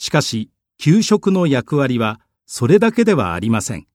しかし給食の役割はそれだけではありません。